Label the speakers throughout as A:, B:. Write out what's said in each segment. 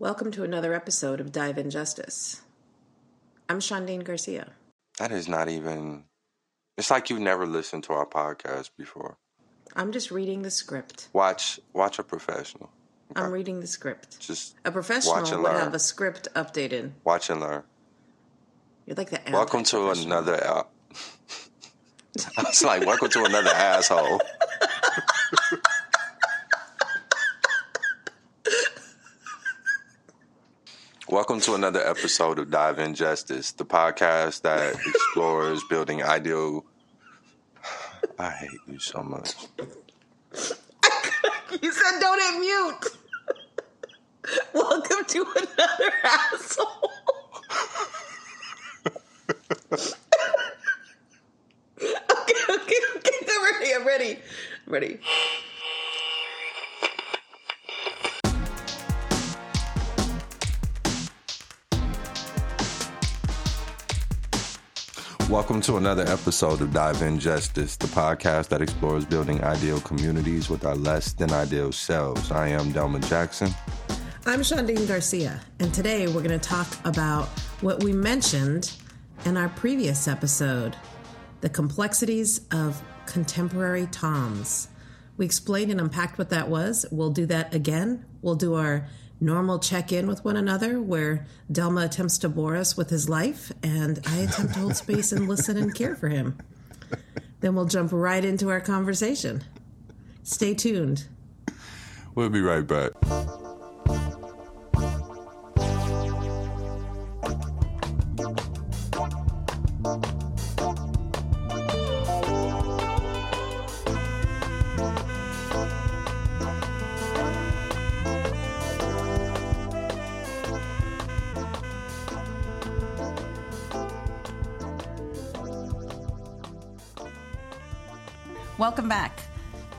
A: Welcome to another episode of Dive in Justice. I'm Shadiin Garcia.
B: That is not even. It's like you've never listened to our podcast before.
A: I'm just reading the script.
B: Watch, watch a professional.
A: I'm reading the script.
B: Just
A: A professional would
B: learn.
A: have a script updated.
B: watch and learn.
A: You're like the
B: Welcome to another. It's like welcome to another asshole. Welcome to another episode of Dive in Justice, the podcast that explores building ideal. I hate you so much.
A: You said don't mute. Welcome to another asshole. okay, okay, okay. I'm ready. I'm ready. I'm ready.
B: Welcome to another episode of Dive in Justice, the podcast that explores building ideal communities with our less than ideal selves. I am Delma Jackson.
A: I'm Shadiin Garcia, and today we're going to talk about what we mentioned in our previous episode the complexities of contemporary toms. We explained and unpacked what that was. We'll do that again. We'll do our normal check in with one another where Delma attempts to bore us with his life, and I attempt to hold space and listen and care for him. Then we'll jump right into our conversation. Stay tuned.
B: We'll be right back.
A: Welcome back.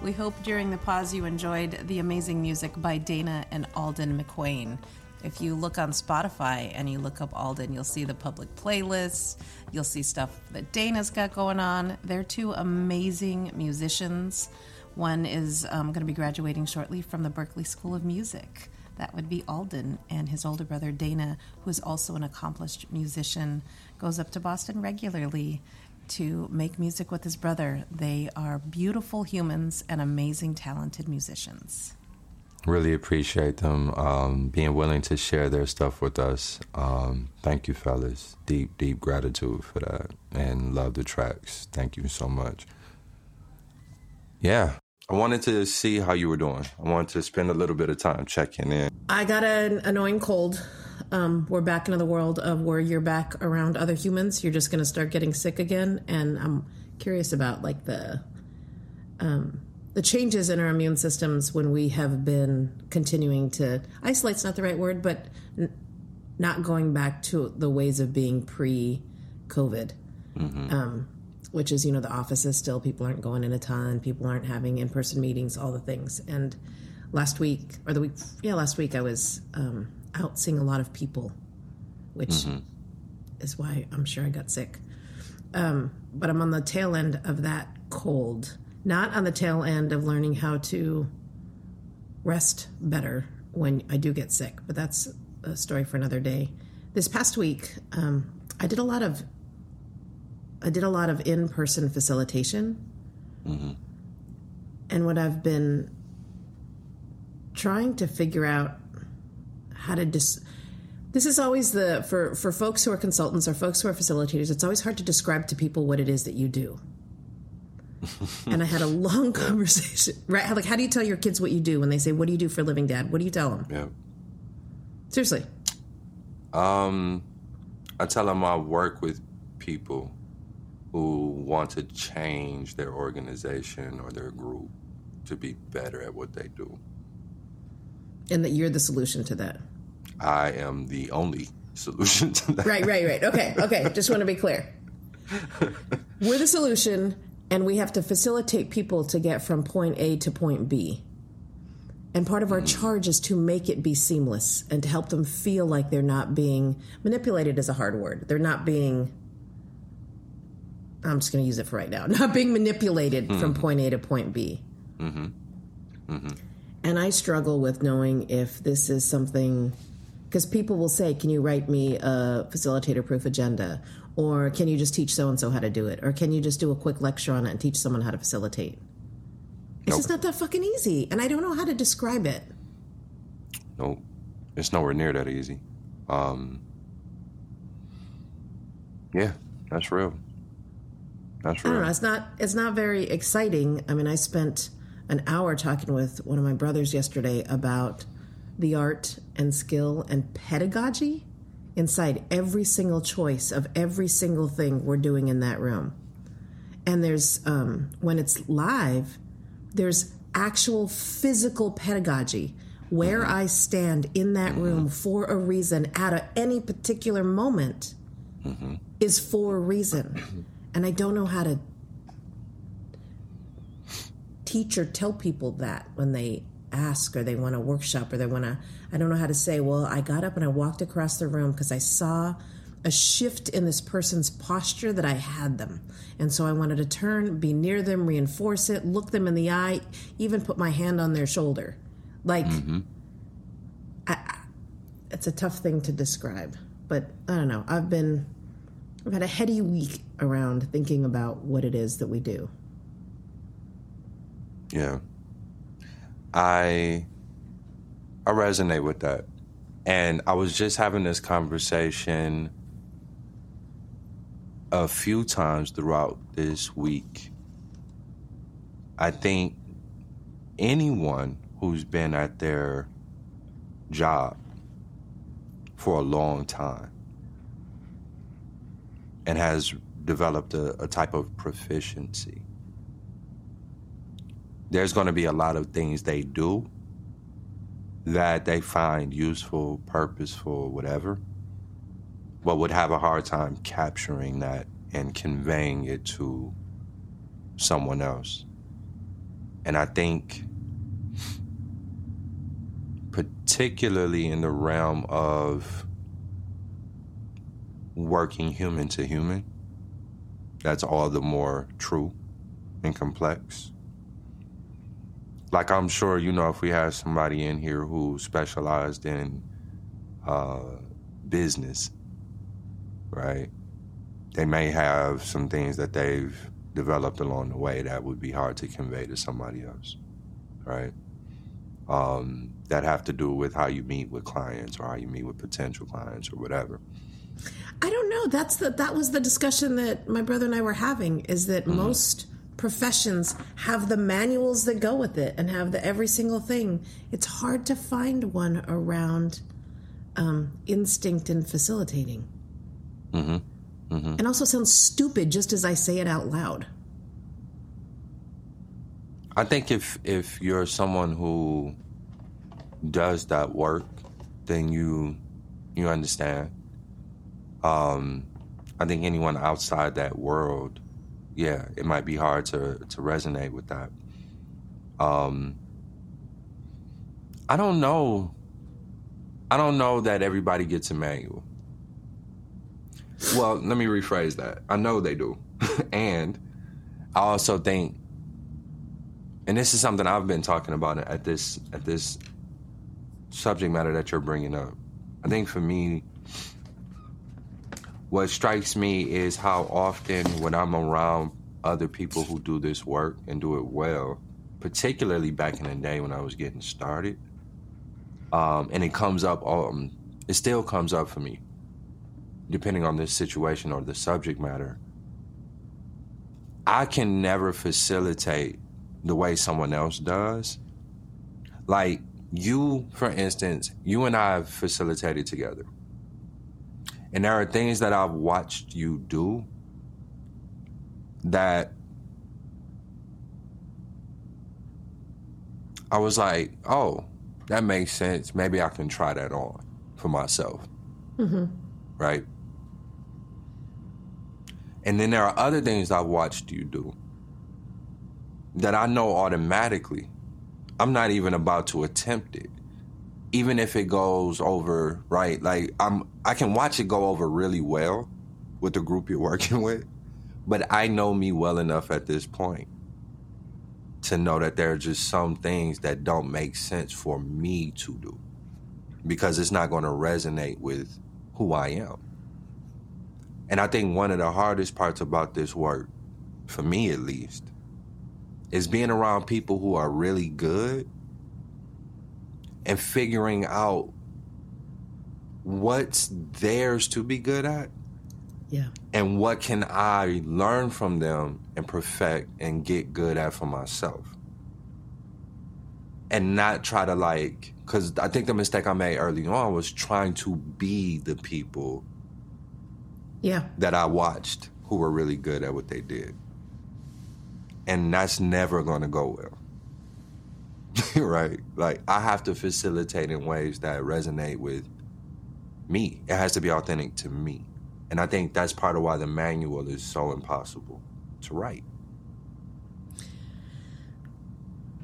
A: We hope during the pause you enjoyed the amazing music by Dana and Alden McQuain. If you look on Spotify and you look up Alden, you'll see the public playlists. You'll see stuff that Dana's got going on. They're two amazing musicians. One is um, going to be graduating shortly from the Berklee School of Music. That would be Alden, and his older brother Dana, who is also an accomplished musician, goes up to Boston regularly to make music with his brother. They are beautiful humans and amazing, talented musicians.
B: Really appreciate them um, being willing to share their stuff with us. Um, thank you, fellas. Deep, deep gratitude for that. And love the tracks. Thank you so much. Yeah. I wanted to see how you were doing. I wanted to spend a little bit of time checking in.
A: I got an annoying cold. Um, we're back into the world of where you're back around other humans. You're just going to start getting sick again, and I'm curious about like the um, the changes in our immune systems when we have been continuing to isolate's not the right word, but n- not going back to the ways of being pre-COVID. Um, which is, you know, the offices still, people aren't going in a ton, people aren't having in person meetings, all the things. And last week, or the week, yeah, last week, I was um, out seeing a lot of people, which is why I'm sure I got sick. Um, but I'm on the tail end of that cold, not on the tail end of learning how to rest better when I do get sick. But that's a story for another day. This past week, um, I did a lot of I did a lot of in person facilitation. And what I've been trying to figure out how to dis- this is always the for for folks who are consultants or folks who are facilitators it's always hard to describe to people what it is that you do. And i had a long conversation right? Like how do you tell your kids what you do when they say what do you do for a living dad? What do you tell them?
B: Yeah.
A: seriously.
B: Um, I tell them I work with people who want to change their organization or their group to be better at what they do.
A: and that you're the solution to that
B: I am the only solution to that.
A: Right, right, right. Okay, okay. Just want to be clear. We're the solution, and we have to facilitate people to get from point A to point B. And part of our mm. charge is to make it be seamless and to help them feel like they're not being manipulated is a hard word. They're not being I'm just going to use it for right now. Not being manipulated mm-hmm. from point A to point B. Mm-hmm. Mm-hmm. And I struggle with knowing if this is something Because people will say, Can you write me a facilitator proof agenda? Or can you just teach so and so how to do it? Or can you just do a quick lecture on it and teach someone how to facilitate? It's just not that fucking easy. And I don't know how to describe it.
B: Nope. It's nowhere near that easy. Um, yeah, that's real. That's real.
A: I don't know. It's not. It's not very exciting. I mean, I spent an hour talking with one of my brothers yesterday about the art and skill and pedagogy inside every single choice of every single thing we're doing in that room. And there's um, when it's live, there's actual physical pedagogy where I stand in that room for a reason at a, any particular moment is for a reason. And I don't know how to teach or tell people that when they ask or they want a workshop or they want to I don't know how to say, well, I got up and I walked across the room because I saw a shift in this person's posture that I had them. And so I wanted to turn, be near them, reinforce it, look them in the eye, even put my hand on their shoulder. Like mm-hmm. I, I- it's a tough thing to describe, but I don't know. I've been I've had a heady week around thinking about what it is that we do.
B: Yeah. I I resonate with that. And I was just having this conversation a few times throughout this week. I think anyone who's been at their job for a long time and has developed a, a type of proficiency there's going to be a lot of things they do that they find useful, purposeful, whatever, but would have a hard time capturing that and conveying it to someone else. And I think, particularly in the realm of working human to human, that's all the more true and complex like I'm sure you know if we have somebody in here who specialized in uh, business, right? They may have some things that they've developed along the way that would be hard to convey to somebody else, right? Um, that have to do with how you meet with clients or how you meet with potential clients or whatever.
A: I don't know. That's the that was the discussion that my brother and I were having. Is that most professions have the manuals that go with it and have the every single thing. It's hard to find one around um, instinct and facilitating. Mm-hmm. Mm-hmm. And also sounds stupid just as I say it out loud.
B: I think if if you're someone who does that work, then you you understand. Um, I think anyone outside that world, yeah, it might be hard to to resonate with that. Um, I don't know. I don't know that everybody gets a manual. Well, let me rephrase that. I know they do, and I also think and this is something I've been talking about at this at this subject matter that you're bringing up. I think for me, what strikes me is how often when I'm around other people who do this work and do it well, particularly back in the day when I was getting started, um, and it comes up, um, it still comes up for me, depending on the situation or the subject matter. I can never facilitate the way someone else does. Like you, for instance, you and I have facilitated together. And there are things that I've watched you do that I was like, oh, that makes sense. Maybe I can try that on for myself. Mm-hmm. Right? And then there are other things I've watched you do that I know automatically. I'm not even about to attempt it. Even if it goes over right, like I'm I can watch it go over really well with the group you're working with, but I know me well enough at this point to know that there are just some things that don't make sense for me to do. because it's not going to resonate with who I am. And I think one of the hardest parts about this work, for me at least, is being around people who are really good and figuring out what's theirs to be good at
A: Yeah.
B: and what can I learn from them and perfect and get good at for myself. And not try to like, because I think the mistake I made early on was trying to be the people
A: Yeah.
B: that I watched who were really good at what they did. And that's never going to go well. right? Like, I have to facilitate in ways that resonate with me. It has to be authentic to me. And I think that's part of why the manual is so impossible to write.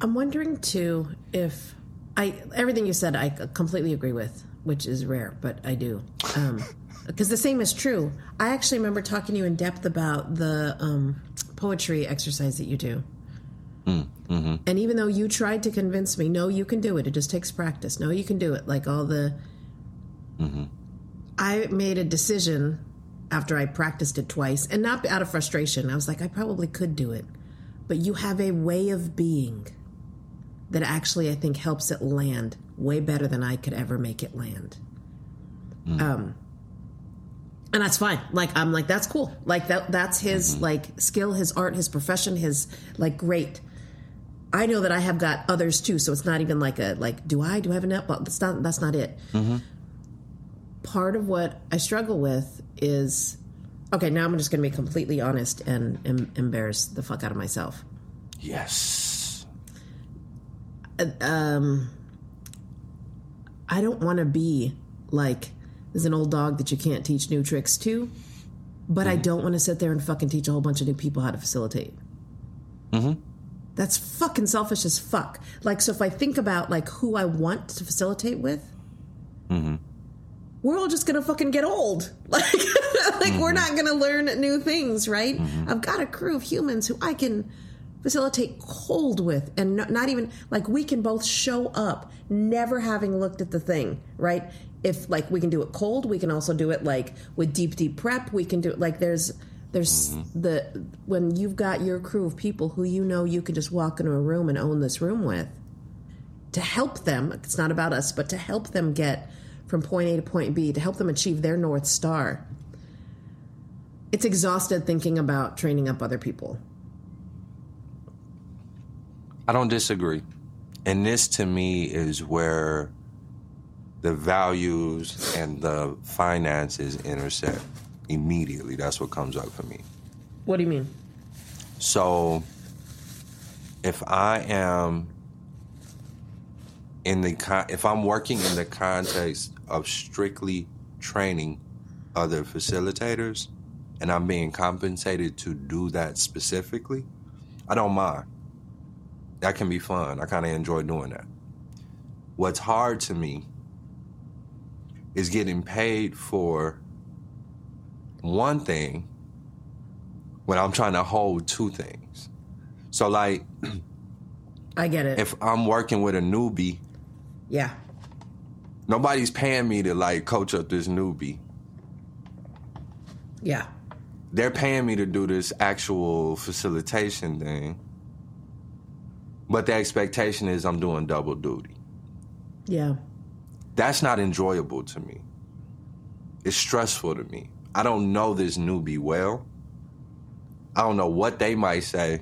A: I'm wondering too if I everything you said I completely agree with, which is rare, but I do. Um, because the same is true. I actually remember talking to you in depth about the um, poetry exercise that you do. Mm, mm-hmm. And even though you tried to convince me, no, you can do it. It just takes practice. No, you can do it. Like all the, mm-hmm. I made a decision after I practiced it twice, and not out of frustration. I was like, I probably could do it, but you have a way of being that actually I think helps it land way better than I could ever make it land. Mm. Um, and that's fine. Like I'm like that's cool. Like that that's his mm-hmm. like skill, his art, his profession, his like great. I know that I have got others too, so it's not even like a like do I do I have enough? Well, that's not that's not it. Part of what I struggle with is okay. Now I'm just going to be completely honest and em- embarrass the fuck out of myself.
B: Yes.
A: um, I don't want to be like there's an old dog that you can't teach new tricks to, but I don't want to sit there and fucking teach a whole bunch of new people how to facilitate. Mm-hmm. That's fucking selfish as fuck. Like, so if I think about like who I want to facilitate with, mm-hmm. we're all just gonna fucking get old. Like, like we're mm-hmm. not gonna learn new things, right? Mm-hmm. I've got a crew of humans who I can facilitate cold with and not, not even like we can both show up never having looked at the thing right if like we can do it cold we can also do it like with deep deep prep we can do it like there's there's mm-hmm. the when you've got your crew of people who you know you can just walk into a room and own this room with to help them it's not about us but to help them get from point a to point b to help them achieve their north star it's exhausted thinking about training up other people.
B: I don't disagree. And this to me is where the values and the finances intersect immediately. That's what comes up for me.
A: what do you mean
B: So if I am in the con- if I'm working in the context of strictly training other facilitators and I'm being compensated to do that specifically, I don't mind. That can be fun. I kind of enjoy doing that. What's hard to me is getting paid for one thing when I'm trying to hold two things. So like
A: i get it
B: if I'm working with a newbie,
A: yeah
B: nobody's paying me to like coach up this newbie.
A: yeah
B: They're paying me to do this actual facilitation thing. But the expectation is I'm doing double duty.
A: yeah
B: That's not enjoyable to me. It's stressful to me. I don't know this newbie well. I don't know what they might say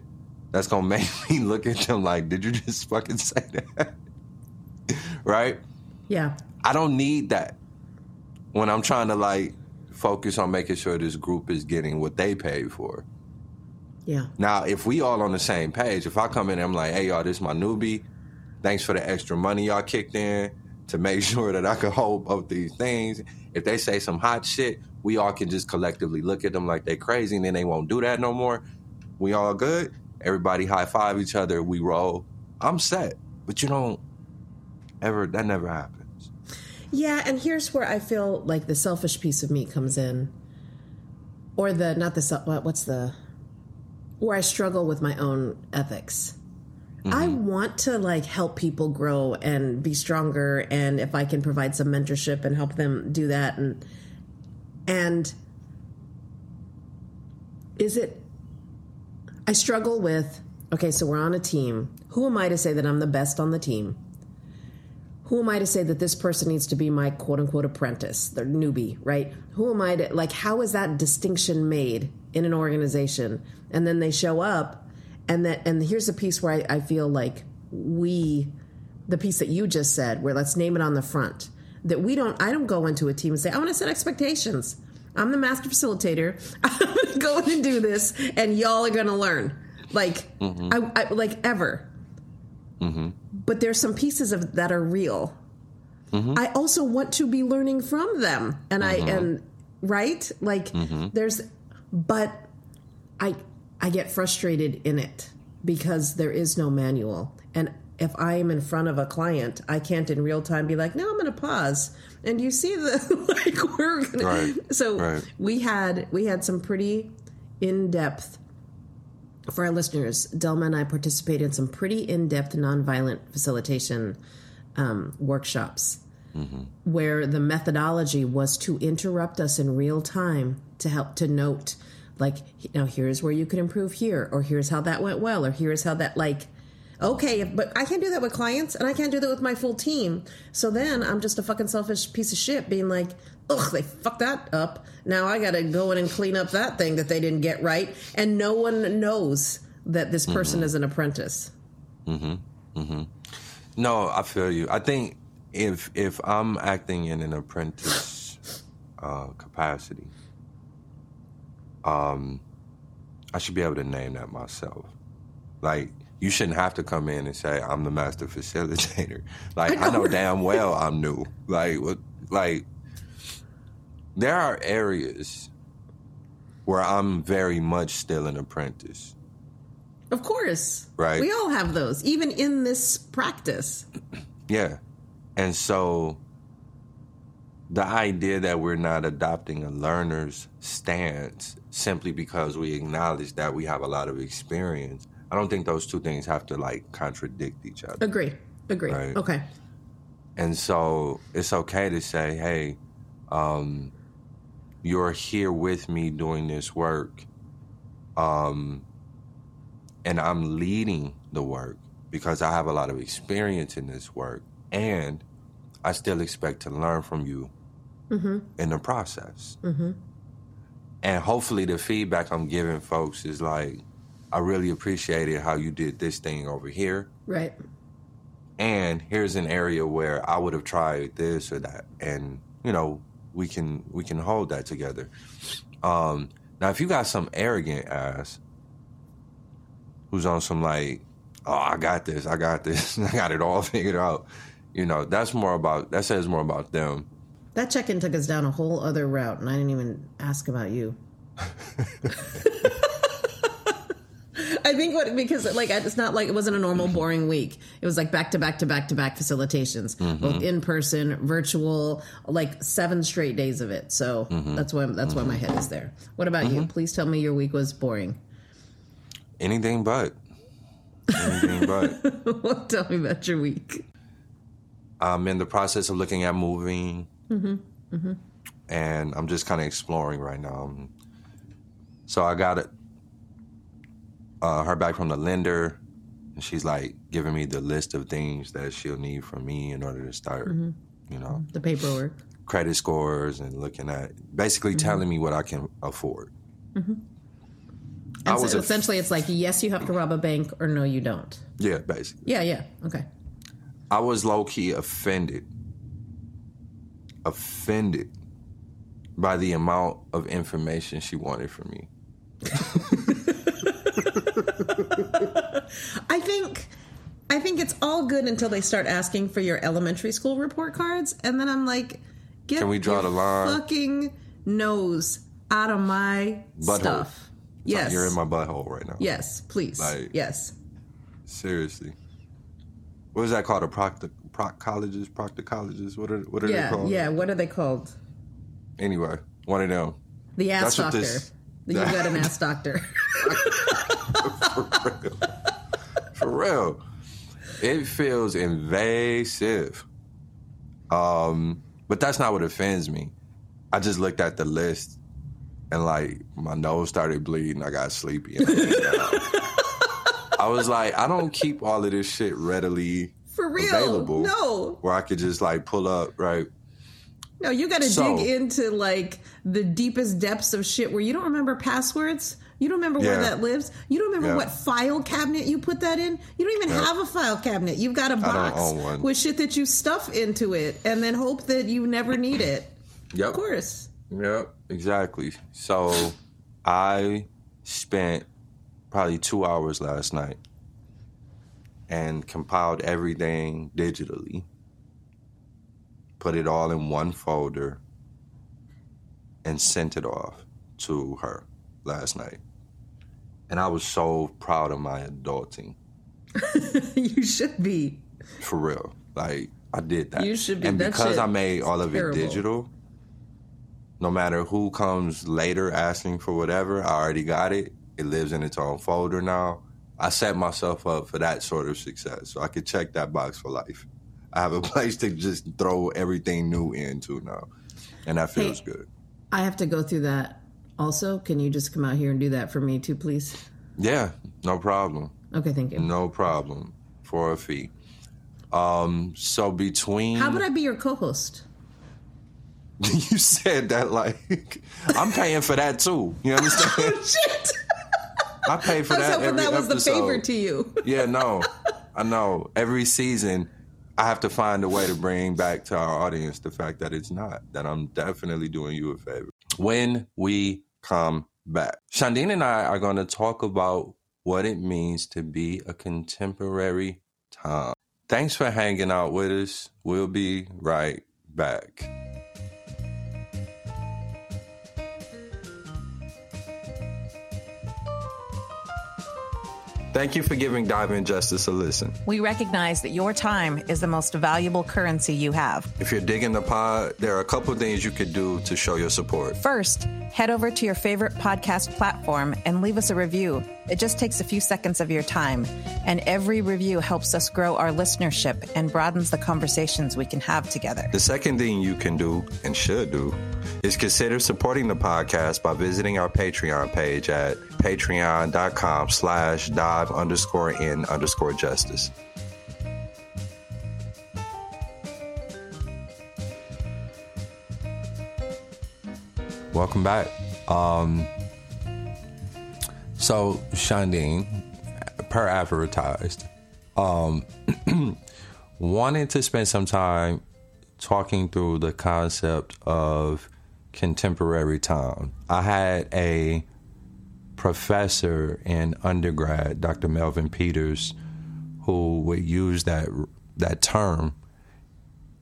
B: that's gonna make me look at them like, did you just fucking say that? right?
A: yeah
B: I don't need that when I'm trying to like focus on making sure this group is getting what they paid for.
A: yeah
B: Now, if we all on the same page, if I come in and I'm like, hey y'all, this is my newbie. Thanks for the extra money y'all kicked in to make sure that I could hold both these things. If they say some hot shit, we all can just collectively look at them like they crazy and then they won't do that no more. We all good. Everybody high five each other. We roll. I'm set. But you don't ever, that never happens.
A: Yeah, and here's where I feel like the selfish piece of me comes in, or the not the what's the where I struggle with my own ethics. I mm-hmm. want to like help people grow and be stronger and if I can provide some mentorship and help them do that and and is it I struggle with okay, so we're on a team. Who am I to say that I'm the best on the team? Who am I to say that this person needs to be my quote unquote apprentice, the newbie, right? Who am I to like how is that distinction made in an organization? And then they show up and that and here's the piece where I, I feel like we the piece that you just said, where let's name it on the front. That we don't I don't go into a team and say, I want to set expectations. I'm the master facilitator. I'm gonna go in and do this, and y'all are gonna learn. Like mm-hmm. I, I like ever. Mm-hmm. But there's some pieces of that are real. Mm-hmm. I also want to be learning from them, and I and right like there's, but I I get frustrated in it because there is no manual, and if I am in front of a client, I can't in real time be like, no, I'm going to pause. And you see the like we're gonna,
B: Right,
A: so
B: right.
A: we had we had some pretty in depth for our listeners. Delma and I participated in some pretty in depth nonviolent facilitation um, workshops where the methodology was to interrupt us in real time to help to note like now here's where you could improve here or here's how that went well or here's how that like okay but i can't do that with clients and i can't do that with my full team. So then i'm just a fucking selfish piece of shit being like ugh they fucked that up. Now i gotta go in and clean up that thing that they didn't get right and no one knows that this person is an apprentice.
B: No, I feel you. I think if if I'm acting in an apprentice uh, capacity, um, I should be able to name that myself. Like you shouldn't have to come in and say I'm the master facilitator. Like I know damn well I'm new. Like what? Like there are areas where I'm very much still an apprentice.
A: of course
B: Right.
A: we all have those even in this practice
B: Yeah. And so the idea that we're not adopting a learner's stance simply because we acknowledge that we have a lot of experience, I don't think those two things have to like contradict each other.
A: agree agree
B: Right.
A: okay
B: And so it's okay to say, hey, um, you're here with me doing this work. Um, and I'm leading the work because I have a lot of experience in this work. And I still expect to learn from you in the process. And hopefully, the feedback I'm giving folks is like, I really appreciated how you did this thing over here
A: right
B: and here's an area where I would have tried this or that, and you know we can we can hold that together. Um, now, if you got some arrogant ass who's on some like, oh, I got this, I got this, I got it all figured out, you know, that's more about that says more about them.
A: That check in took us down a whole other route, and I didn't even ask about you. I think what because like it's not like it wasn't a normal boring week. It was like back to back to back to back facilitations, mm-hmm. both in person, virtual, like seven straight days of it. So mm-hmm. that's why that's why my head is there. What about you? Mm-hmm. Please tell me your week was boring.
B: Anything but. Anything but.
A: tell me about your week.
B: I'm in the process of looking at moving, and I'm just kind of exploring right now. So I got it, uh, her back from the lender, and she's like giving me the list of things that she'll need from me in order to start, mm-hmm. you know,
A: The paperwork.
B: credit scores and looking at basically mm-hmm. telling me what I can afford. Mm-hmm. I
A: And so essentially, it's like yes, you have to rob a bank, or no, you don't.
B: Yeah, basically.
A: Yeah, yeah, okay.
B: I was low key offended. Offended by the amount of information she wanted from me.
A: I think I think it's all good until they start asking for your elementary school report cards, and then I'm like, get
B: Can we draw
A: your
B: the line?
A: fucking nose out of my
B: Butthole.
A: stuff. Yes,
B: You're in my butthole right now.
A: yes, please,
B: Like-
A: yes.
B: Seriously. What is that called? A proctor, proctologist? Proctologist? What are, what are they called?
A: yeah. What are they called?
B: Anyway, one of them.
A: The ass
B: That's what
A: doctor.
B: this-
A: you got an ass doctor.
B: For real. For real. It feels invasive. Um, but that's not what offends me. I just looked at the list and like my nose started bleeding. I got sleepy. And I. I was like, I don't keep all of this shit readily
A: For real.
B: available.
A: No.
B: where I could just like pull up right.
A: No, you got to
B: So-
A: dig into like the deepest depths of shit where you don't remember passwords. You don't remember where that lives. You don't remember
B: Yeah.
A: what file cabinet you put that in. You don't even
B: Yep.
A: have a file cabinet. You've got a box with shit that you stuff into it and then hope that you never need it.
B: Yep.
A: Of course.
B: Yep, exactly. So I spent probably two hours last night and compiled everything digitally, put it all in one folder, and sent it off to her last night. And I was so proud of my adulting.
A: you should be.
B: For real. Like I did that.
A: You should be-
B: And because I made all of
A: terrible.
B: it digital, no matter who comes later asking for whatever, I already got it. It lives in its own folder now. I set myself up for that sort of success. So I could check that box for life. I have a place to just throw everything new into now. And that feels
A: Hey.
B: good.
A: I have to go through that also. Can you just come out here and do that for me too, please?
B: Yeah, no problem.
A: Okay, thank you.
B: No problem. For a fee. Um, so between
A: How would I be your co-host?
B: you said that like I'm paying for that too. You understand?
A: Oh, shit!
B: I pay for
A: I was
B: that
A: hoping that was the favor to you.
B: Yeah, no, I know. Every season, I have to find a way to bring back to our audience the fact that it's not. That I'm definitely doing you a favor. When we come back, Shadiin and I are going to talk about what it means to be a contemporary Tom. Thanks for hanging out with us. We'll be right back. Thank you for giving Dive in Justice a listen.
C: We recognize that your time is the most valuable currency you have.
B: If you're digging the pod, there are a couple things you could do to show your support.
C: First, head over to your favorite podcast platform and leave us a review. It just takes a few seconds of your time, and every review helps us grow our listenership and broadens the conversations we can have together.
B: The second thing you can do and should do is consider supporting the podcast by visiting our Patreon page at patreon.com slash dive underscore in underscore justice. Welcome back. Um, so, Shadiin, per advertised, um, wanted to spend some time talking through the concept of contemporary Tom. I had a professor in undergrad, Dr. Melvin Peters, who would use that that term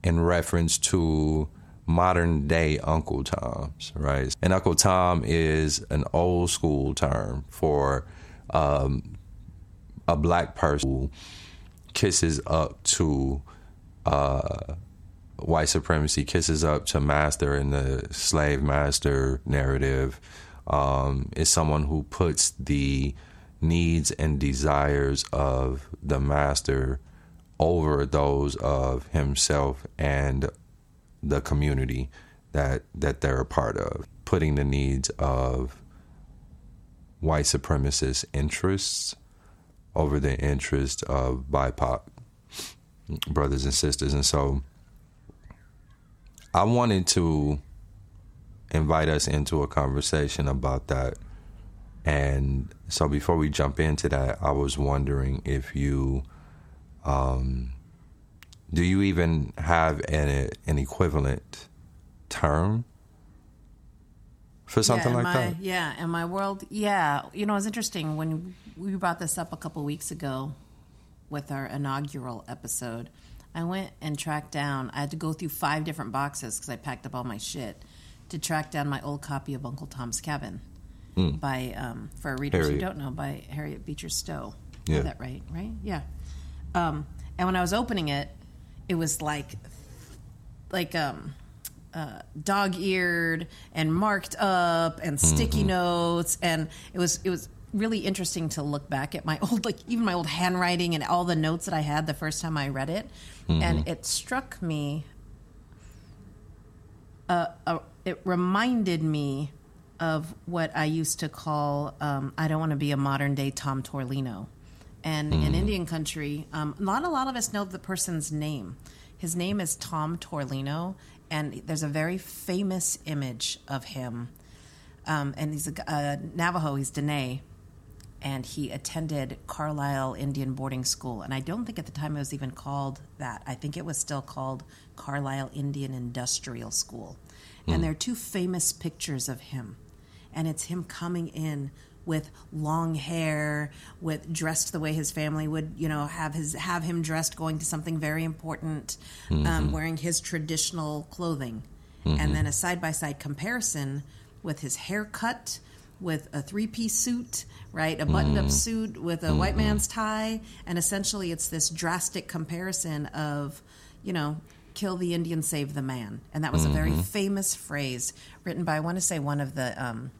B: in reference to modern day Uncle Toms, right? And Uncle Tom is an old school term for um, a black person who kisses up to uh, white supremacy, kisses up to master in the slave master narrative. Um, is someone who puts the needs and desires of the master over those of himself and the community that that they're a part of, putting the needs of white supremacist interests over the interests of BIPOC brothers and sisters. And so I wanted to invite us into a conversation about that. And so before we jump into that, I was wondering if you um, do you even have an an equivalent term for something
A: yeah,
B: like
A: my,
B: that?
A: Yeah, in my world, yeah. You know, it's interesting when we brought this up a couple weeks ago with our inaugural episode. I went and tracked down. I had to go through five different boxes because I packed up all my shit to track down my old copy of Uncle Tom's Cabin by, um, for readers who
B: Hmm.
A: Don't know, by Harriet Beecher Stowe.
B: Yeah.
A: Is that right? Right? Yeah. Um, and when I was opening it, it was like, like um, uh, dog-eared and marked up and sticky
B: Mm-hmm.
A: notes, and it was it was really interesting to look back at my old, like even my old handwriting and all the notes that I had the first time I read it, and it struck me. Uh, uh, it reminded me of what I used to call um, I don't want to be a modern day Tom Torlino. And in Indian country, um, not a lot of us know the person's name. His name is Tom Torlino, and there's a very famous image of him. Um, and he's a Navajo, he's Dene, and he attended Carlisle Indian Boarding School. And I don't think at the time it was even called that. I think it was still called Carlisle Indian Industrial School. And there are two famous pictures of him. And it's him coming in with long hair, with dressed the way his family would, you know, have his have him dressed going to something very important, um, mm-hmm. wearing his traditional clothing. And mm-hmm. then a side by side comparison with his haircut, with a three piece suit, right? A buttoned up mm. suit with a white mm-hmm. man's tie. And essentially, it's this drastic comparison of, you know, kill the Indian, save the man. And that was a very famous phrase written by, I want to say, one of the. Um,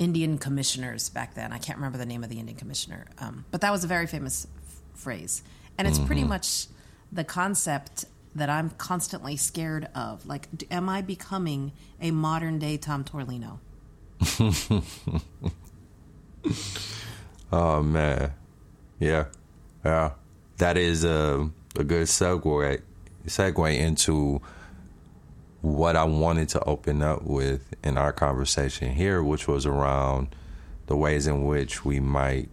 A: Indian commissioners back then. I can't remember the name of the Indian commissioner, um, but that was a very famous f- phrase. And it's pretty much the concept that I'm constantly scared of. Like, d- am I becoming a modern day Tom Torlino?
B: Oh man, yeah, yeah. That is a a good segue segue into what I wanted to open up with in our conversation here, which was around the ways in which we might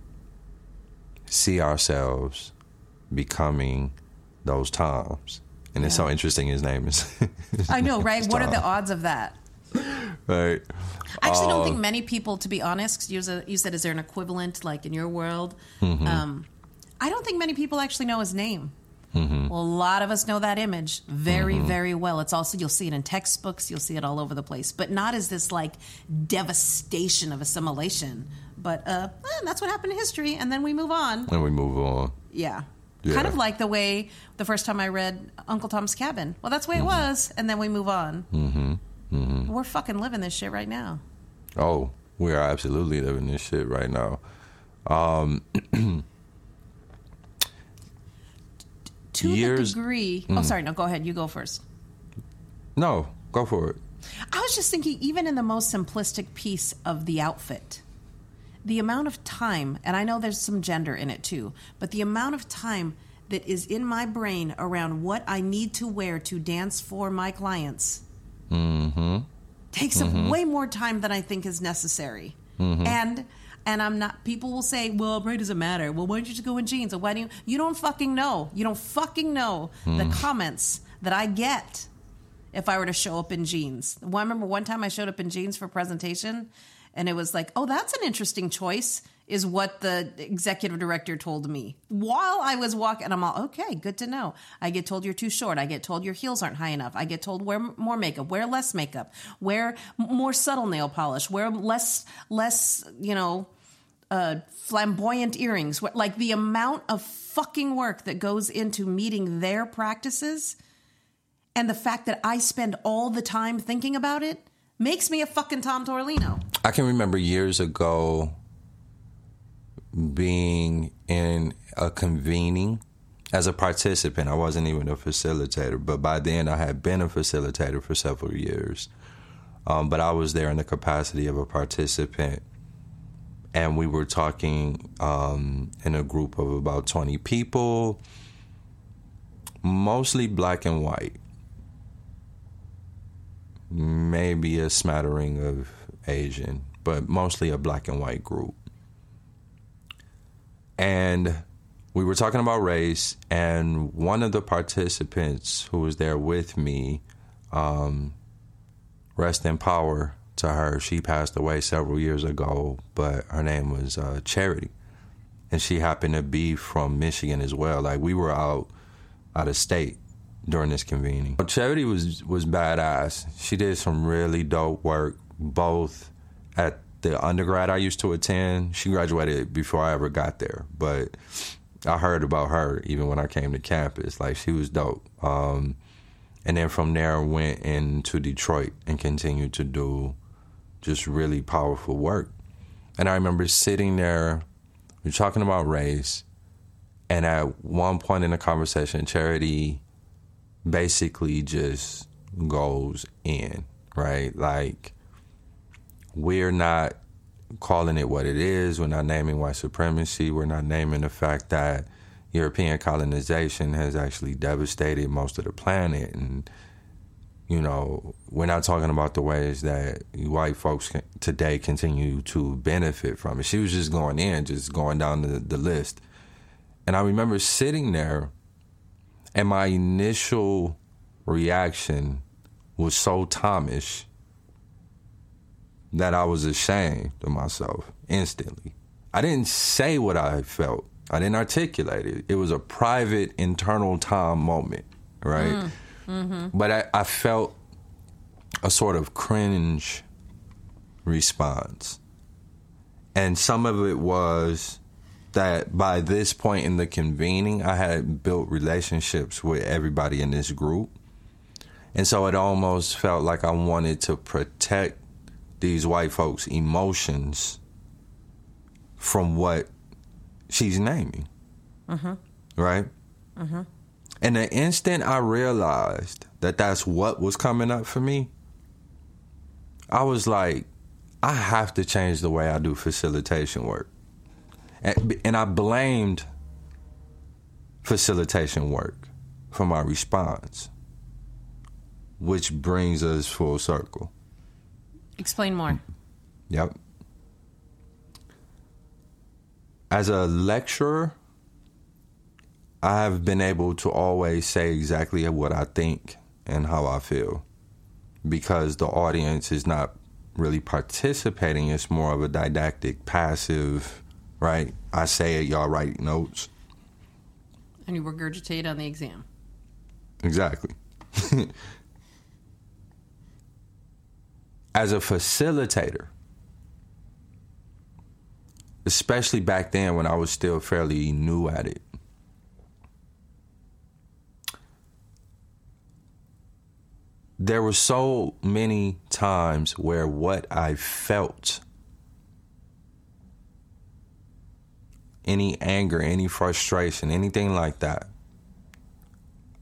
B: see ourselves becoming those Toms. And it's so interesting. His name is.
A: I know, right? What are the odds of that?
B: right?
A: I actually don't
B: Uh,
A: think many people, to be honest, 'cause you said, you said, is there an equivalent like in your world?
B: Mm-hmm.
A: Um, I don't think many people actually know his name.
B: Mm-hmm.
A: Well, a lot of us know that image very, very well. It's also, you'll see it in textbooks, you'll see it all over the place, but not as this like devastation of assimilation. But uh, eh, that's what happened in history, and then we move on.
B: And we move on.
A: Yeah.
B: Yeah.
A: Kind of like the way the first time I read Uncle Tom's Cabin. Well, that's the way it was, and then we move on. Mm-hmm. We're fucking living this shit right now.
B: Oh, we are absolutely living this shit right now.
A: to
B: Years-
A: the degree. Oh, mm. sorry. No, go ahead. You go first.
B: No, go for it.
A: I was just thinking, even in the most simplistic piece of the outfit, the amount of time, and I know there's some gender in it too, but the amount of time that is in my brain around what I need to wear to dance for my clients mm-hmm. takes up mm-hmm. way more time than I think is necessary. Mm-hmm. And and I'm not. People will say, "Well, right doesn't matter." Well, why don't you just go in jeans? Or why do you? You don't fucking know. You don't fucking know the hmm. comments that I get if I were to show up in jeans. Well, I remember one time I showed up in jeans for a presentation, and it was like, "Oh, that's an interesting choice." Is what the executive director told me while I was walking. And I'm all okay, good to know. I get told you're too short. I get told your heels aren't high enough. I get told wear more makeup, wear less makeup, wear more subtle nail polish, wear less less, you know, uh, flamboyant earrings. Like the amount of fucking work that goes into meeting their practices and the fact that I spend all the time thinking about it makes me a fucking Tom Torlino.
B: I can remember years ago being in a convening as a participant. I wasn't even a facilitator, but by then I had been a facilitator for several years. Um, but I was there in the capacity of a participant. And we were talking um, in a group of about 20 people, mostly black and white. Maybe a smattering of Asian, but mostly a black and white group. And we were talking about race, and one of the participants who was there with me, um, rest in power to her. She passed away several years ago, but her name was uh, Charity, and she happened to be from Michigan as well. Like we were out out of state during this convening. Charity was was badass. She did some really dope work, both at the undergrad I used to attend. She graduated before I ever got there, but I heard about her even when I came to campus. Like she was dope. Um, and then from there went into Detroit and continued to do just really powerful work. And I remember sitting there, we are talking about race, and at one point in the conversation, Charity basically just goes in, right? Like, we're not calling it what it is. We're not naming white supremacy. We're not naming the fact that European colonization has actually devastated most of the planet. And, you know, we're not talking about the ways that white folks today continue to benefit from it. She was just going in, just going down the, the list. And I remember sitting there, and my initial reaction was so Thomish that I was ashamed of myself instantly. I didn't say what I felt. I didn't articulate it. It was a private internal Tom moment, right? Mm, mm-hmm. But I, I felt a sort of cringe response. And some of it was that by this point in the convening, I had built relationships with everybody in this group. And so it almost felt like I wanted to protect these white folks' emotions from what she's naming. Mm-hmm. Right? Mm-hmm. And the instant I realized that that's what was coming up for me, I was like, I have to change the way I do facilitation work. And, and I blamed facilitation work for my response, which brings us full circle.
C: Explain more.
B: Yep. As a lecturer, I have been able to always say exactly what I think and how I feel because the audience is not really participating. It's more of a didactic, passive, right? I say it, y'all write notes.
C: And you regurgitate on the exam.
B: Exactly. As a facilitator, especially back then when I was still fairly new at it. There were so many times where what I felt, any anger, any frustration, anything like that,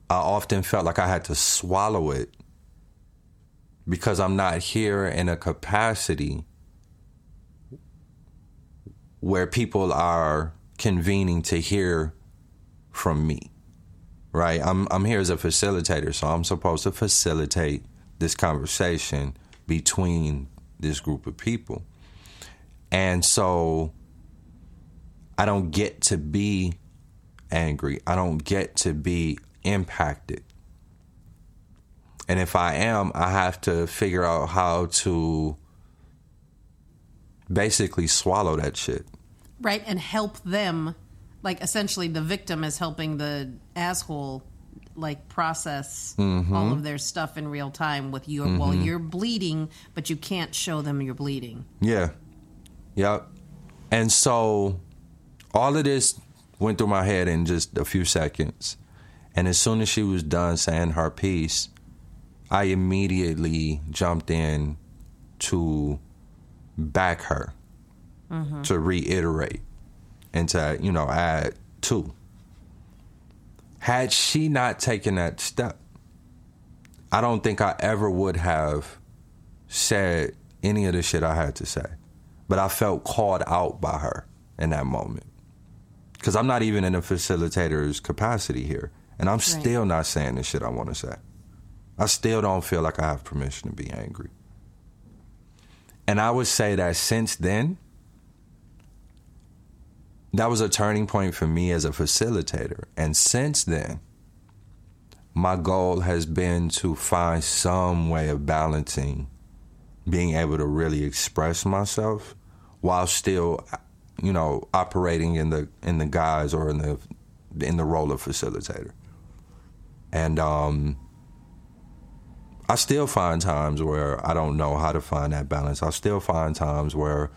B: I often felt like I had to swallow it because I'm not here in a capacity where people are convening to hear from me. Right? I'm I'm here as a facilitator, so I'm supposed to facilitate this conversation between this group of people. And so I don't get to be angry. I don't get to be impacted. And if I am, I have to figure out how to basically swallow that shit
C: right and help them like essentially the victim is helping the asshole like process mm-hmm. all of their stuff in real time with you mm-hmm. while you're bleeding but you can't show them you're bleeding
B: yeah yep and so all of this went through my head in just a few seconds and as soon as she was done saying her piece i immediately jumped in to back her mm-hmm. to reiterate and to, you know, add to. Had she not taken that step, I don't think I ever would have said any of the shit I had to say. But I felt called out by her in that moment. Because I'm not even in a facilitator's capacity here. And I'm right. still not saying the shit I want to say. I still don't feel like I have permission to be angry. And I would say that since then, that was a turning point for me as a facilitator. And since then, my goal has been to find some way of balancing being able to really express myself while still you know operating in the in the guise or in the in the role of facilitator and um I still find times where I don't know how to find that balance. I still find times where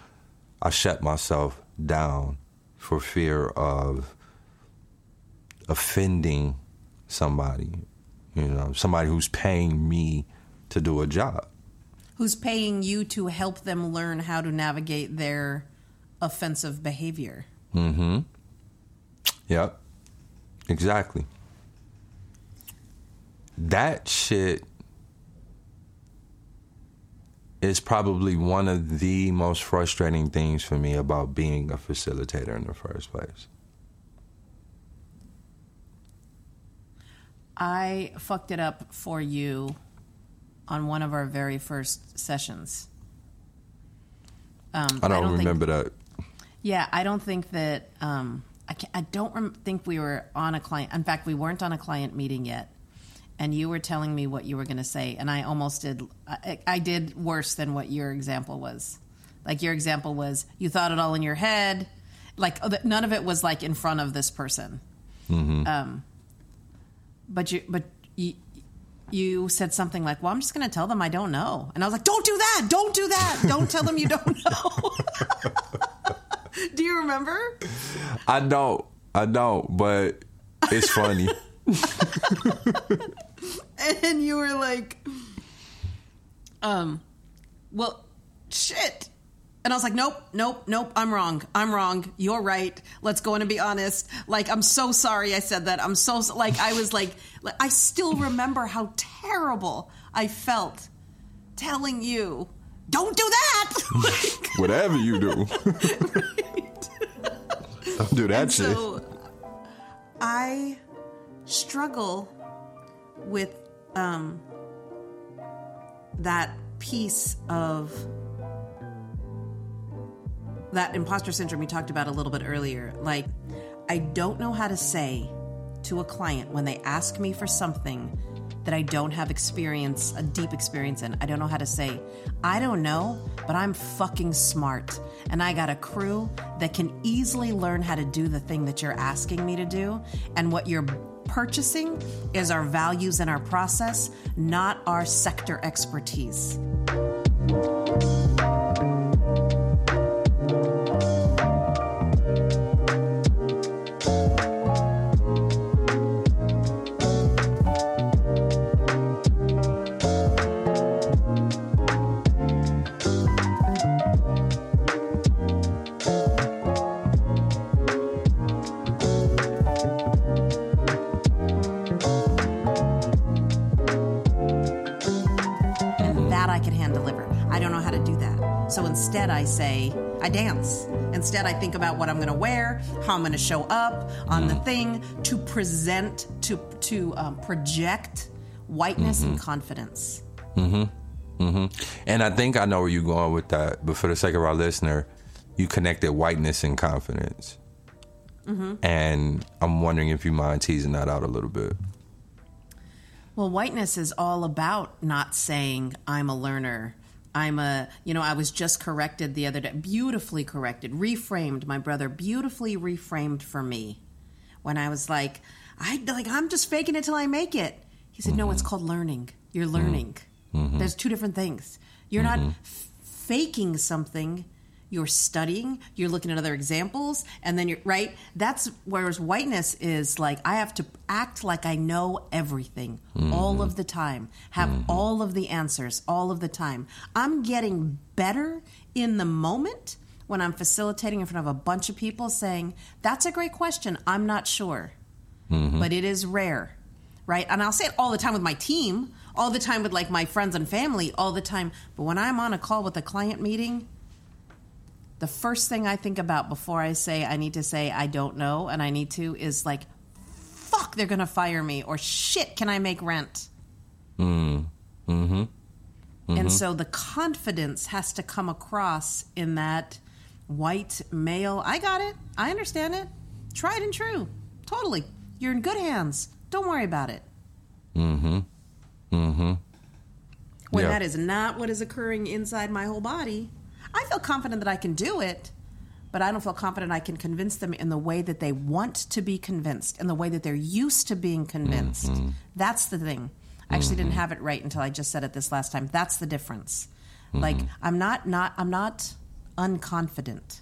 B: I shut myself down for fear of offending somebody, you know, somebody who's paying me to do a job.
C: Who's paying you to help them learn how to navigate their
A: offensive behavior. Mm hmm.
B: Yep. Exactly. That shit is probably one of the most frustrating things for me about being a facilitator in the first place.
A: I fucked it up for you on one of our very first sessions. Um,
B: I don't,
A: think-
B: remember that.
A: Yeah, I don't think that. Um, I, I don't rem- think we were on a client. In fact, we weren't on a client meeting yet. And you were telling me what you were going to say, and I almost did. I, I did worse than what your example was. Like your example was, you thought it all in your head. Like oh, none of it was like in front of this person. Um, but you, but you, you said something like, "Well, I'm just going to tell them I don't know," and I was like, "Don't do that! Don't do that! Don't tell them you don't know." do you remember?
B: I don't. I don't, but it's funny.
A: And you were like, um, well, shit. And I was like, nope, nope, nope, I'm wrong. I'm wrong. You're right. Let's go in and be honest. Like, I'm so sorry I said that. I'm so, like, I was like, like I still remember how terrible I felt telling you, don't do that. Like,
B: Whatever you do. don't do that shit.
A: so I struggle with um that piece of that imposter syndrome we talked about a little bit earlier. Like I don't know how to say to a client when they ask me for something that I don't have experience, a deep experience in. I don't know how to say, I don't know, but I'm fucking smart. And I got a crew that can easily learn how to do the thing that you're asking me to do. And what you're purchasing is our values and our process, not our sector expertise. Say, I dance. Instead, I think about what I'm going to wear, how I'm going to show up on the thing to present, to to um, project whiteness and confidence. Mm-hmm. Mm-hmm.
B: And I think I know where you're going with that, but for the sake of our listener, you connected whiteness and confidence. Mm-hmm. And I'm wondering if you mind teasing that out a little bit.
A: Well, whiteness is all about not saying I'm a learner. I'm a, you know, I was just corrected the other day, beautifully corrected, reframed. My brother beautifully reframed for me when I was like, I like I'm just faking it till I make it. He said, "No, it's mm-hmm. called learning. You're learning. Mm-hmm. There's two different things. You're not mm-hmm. f- faking something." You're studying, you're looking at other examples, and then you're right. That's whereas whiteness is like I have to act like I know everything all mm-hmm. of the time, have mm-hmm. all of the answers all of the time. I'm getting better in the moment when I'm facilitating in front of a bunch of people saying, That's a great question. I'm not sure. Mm-hmm. But it is rare. Right. And I'll say it all the time with my team, all the time with like my friends and family, all the time. But when I'm on a call with a client meeting, the first thing I think about before I say I need to say I don't know and I need to is like, fuck, they're to fire me or shit, can I make rent? And so the confidence has to come across in that white male. I got it. I understand it. Tried and true. Totally. You're in good hands. Don't worry about it. Mm-hmm. Mm-hmm. When
B: Yeah.
A: that is not what is occurring inside my whole body, I feel confident that I can do it, but I don't feel confident I can convince them in the way that they want to be convinced, in the way that they're used to being convinced. Mm-hmm. That's the thing. I actually didn't mm-hmm. have it right until I just said it this last time. That's the difference. Mm-hmm. Like I'm not not I'm not unconfident.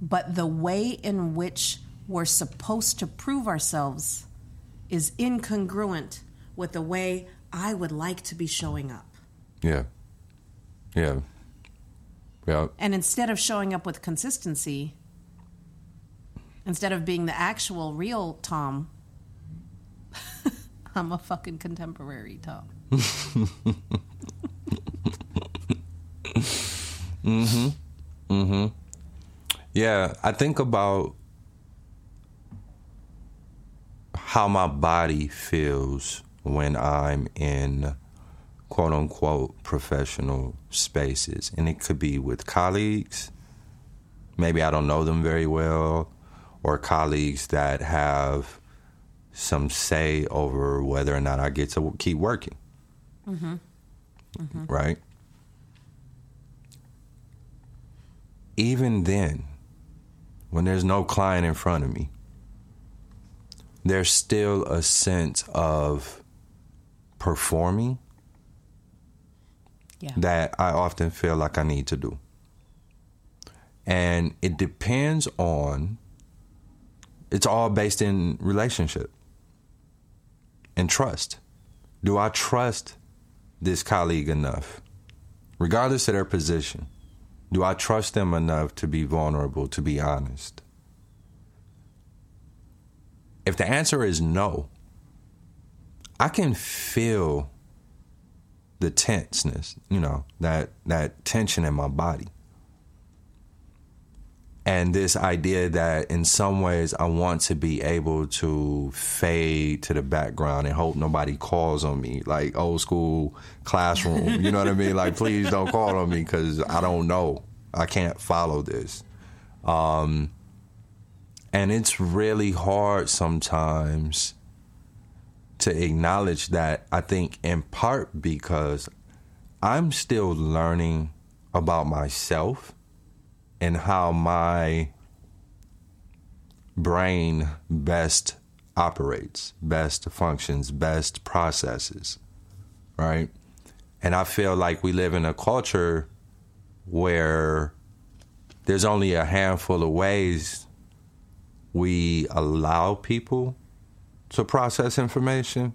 A: But the way in which we're supposed to prove ourselves is incongruent with the way I would like to be showing up.
B: Yeah. Yeah. Yep.
A: And instead of showing up with consistency, instead of being the actual real Tom, I'm a fucking contemporary Tom. Mhm. Mhm.
B: Yeah, I think about how my body feels when I'm in quote unquote professional spaces. And it could be with colleagues, maybe I don't know them very well, or colleagues that have some say over whether or not I get to keep working. Mm-hmm. Mm-hmm. Right? Even then, when there's no client in front of me, there's still a sense of performing
A: Yeah.
B: that I often feel like I need to do. And it depends on, it's all based in relationship and trust. Do I trust this colleague enough, regardless of their position? Do I trust them enough to be vulnerable, to be honest? If the answer is no, I can feel the tenseness, you know, that that tension in my body. And this idea that in some ways I want to be able to fade to the background and hope nobody calls on me, like old school classroom. You know what I mean? Like, please don't call on me because I don't know. I can't follow this. Um, and it's really hard sometimes to acknowledge that I think in part because I'm still learning about myself and how my brain best operates, best functions, best processes, right? And I feel like we live in a culture where there's only a handful of ways we allow people to process information.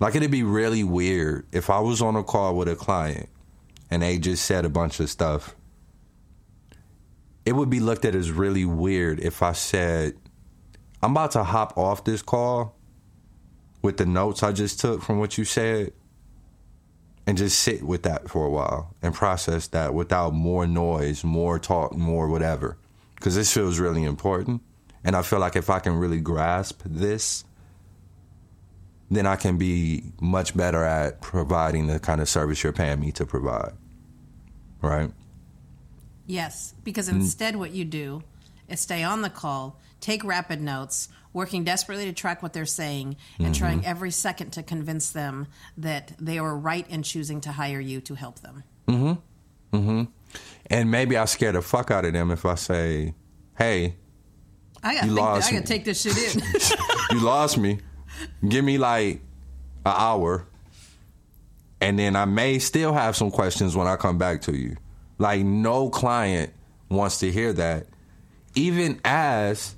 B: Like it'd be really weird if I was on a call with a client and they just said a bunch of stuff. It would be looked at as really weird if I said, I'm about to hop off this call with the notes I just took from what you said and just sit with that for a while and process that without more noise, more talk, more whatever. Because this feels really important. And I feel like if I can really grasp this, then I can be much better at providing the kind of service you're paying me to provide. Right?
A: Yes, because
B: Mm.
A: instead, what you do is stay on the call, take rapid notes, working desperately to track what they're saying, and
B: Mm-hmm.
A: trying every second to convince them that they are right in choosing to hire you to help them. Mm hmm. Mm hmm.
B: And maybe I scare the fuck out of them if I say, hey,
A: I gotta,
B: You lost
A: I gotta take this shit in.
B: you lost me. Give me like an hour. And then I may still have some questions when I come back to you. Like, no client wants to hear that. Even as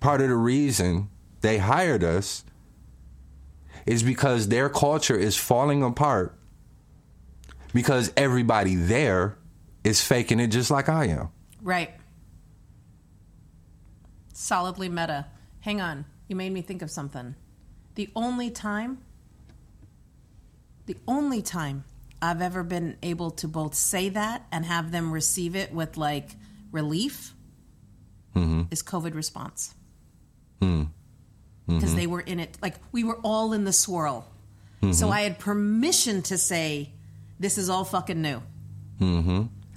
B: part of the reason they hired us is because their culture is falling apart because everybody there is faking it just like I am.
A: right. Solidly meta. Hang on. You made me think of something. The only time, the only time I've ever been able to both say that and have them receive it with like relief mm-hmm. is COVID response. Hmm. Mm-hmm. Because they were in it, like we were all in the swirl. So mm-hmm. I had permission to say, this is all fucking new.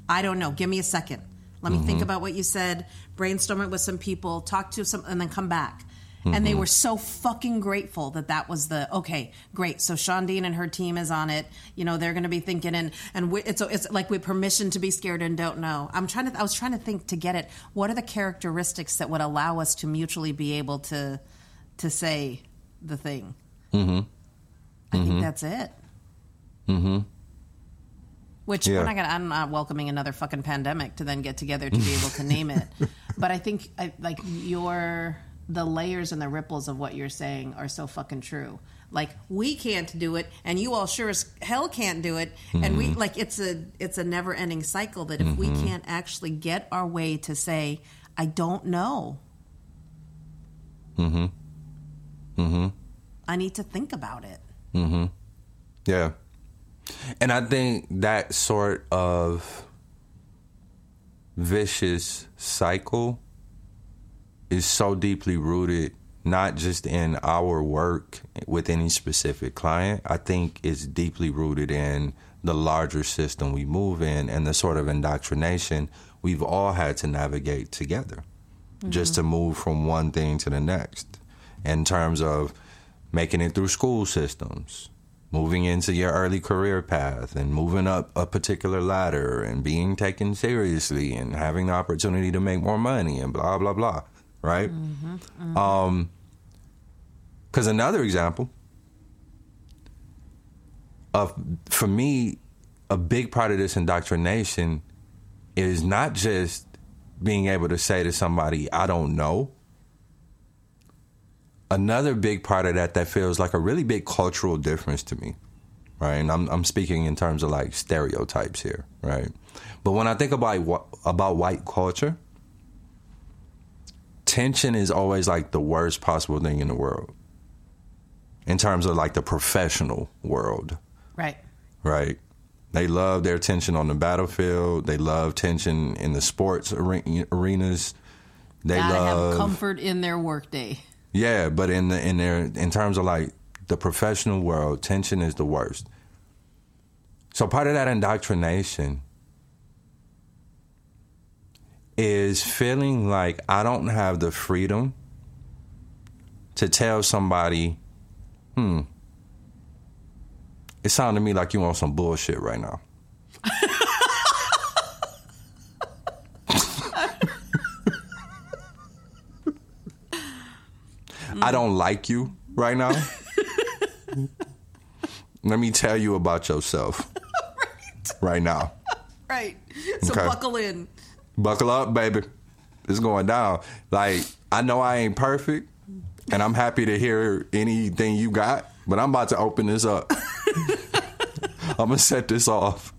A: I don't know. Give me a second. Let me think mm-hmm. about what you said, brainstorm it with some people, talk to some, and then come back. And they mm-hmm. were so fucking grateful that that was the okay, great. So Shadiin and her team is on it. You know, they're going to be thinking, and and we, it's it's like with permission to be scared and don't know. I'm trying to. I was trying to think to get it. What are the characteristics that would allow us to mutually be able to to say the thing? Mm-hmm. I think mm-hmm. that's it. Which
B: Yeah.
A: we're not gonna. I'm not welcoming another fucking pandemic to then get together to be able to name it. But I think I, like your the layers and the ripples of what you're saying are so fucking true. Like we can't do it, and you all sure as hell can't do it, and we like it's a it's a never ending cycle that if we can't actually get our way to say, I don't know.
B: Mm-hmm. Mm-hmm.
A: I need to think about it.
B: Mm-hmm. Yeah. And I think that sort of vicious cycle is so deeply rooted not just in our work with any specific client. I think it's deeply rooted in the larger system we move in and the sort of indoctrination we've all had to navigate together just mm-hmm. to move from one thing to the next in terms of making it through school systems, moving into your early career path and moving up a particular ladder and being taken seriously and having the opportunity to make more money and blah blah blah, right? Um cuz another example of for me a big part of this indoctrination is not just being able to say to somebody I don't know another big part of that that feels like a really big cultural difference to me, right? And I'm I'm speaking in terms of like stereotypes here, right? But when I think about about white culture, tension is always like the worst possible thing in the world. In terms of like the professional world,
A: Right.
B: right? They love their tension on the battlefield. They love tension in the sports arenas. They
A: Gotta
B: love
A: have comfort in their workday.
B: Yeah, but in the in their in terms of like the professional world, tension is the worst. So part of that indoctrination is feeling like I don't have the freedom to tell somebody, hmm, it sounded to me like you on some bullshit right now. I don't like you right now. Let me tell you about yourself right now.
A: Right. So
B: Okay.
A: buckle in.
B: Buckle up, baby. It's going down. Like, I know I ain't perfect, and I'm happy to hear anything you got, but I'm about to open this up. I'm going to set this off.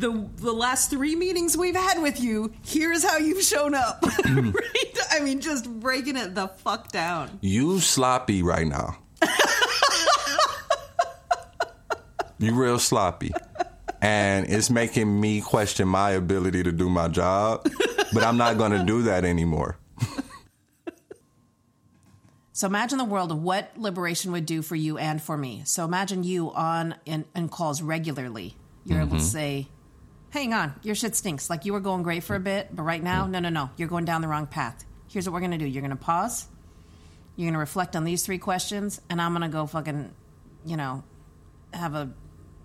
A: The the last three meetings we've had with you, here's how you've shown up. Hmm. right? I mean, just breaking it the fuck down.
B: You sloppy right now. you real sloppy. And it's making me question my ability to do my job, but I'm not going to do that anymore.
A: So imagine the world of what liberation would do for you and for me. So imagine you on in, in calls regularly. You're able to mm-hmm. say, "Hang on, your shit stinks. Like you were going great for a bit, but right now, no, no, no, you're going down the wrong path. Here's what we're gonna do. You're gonna pause. You're gonna reflect on these three questions, and I'm gonna go fucking, you know, have a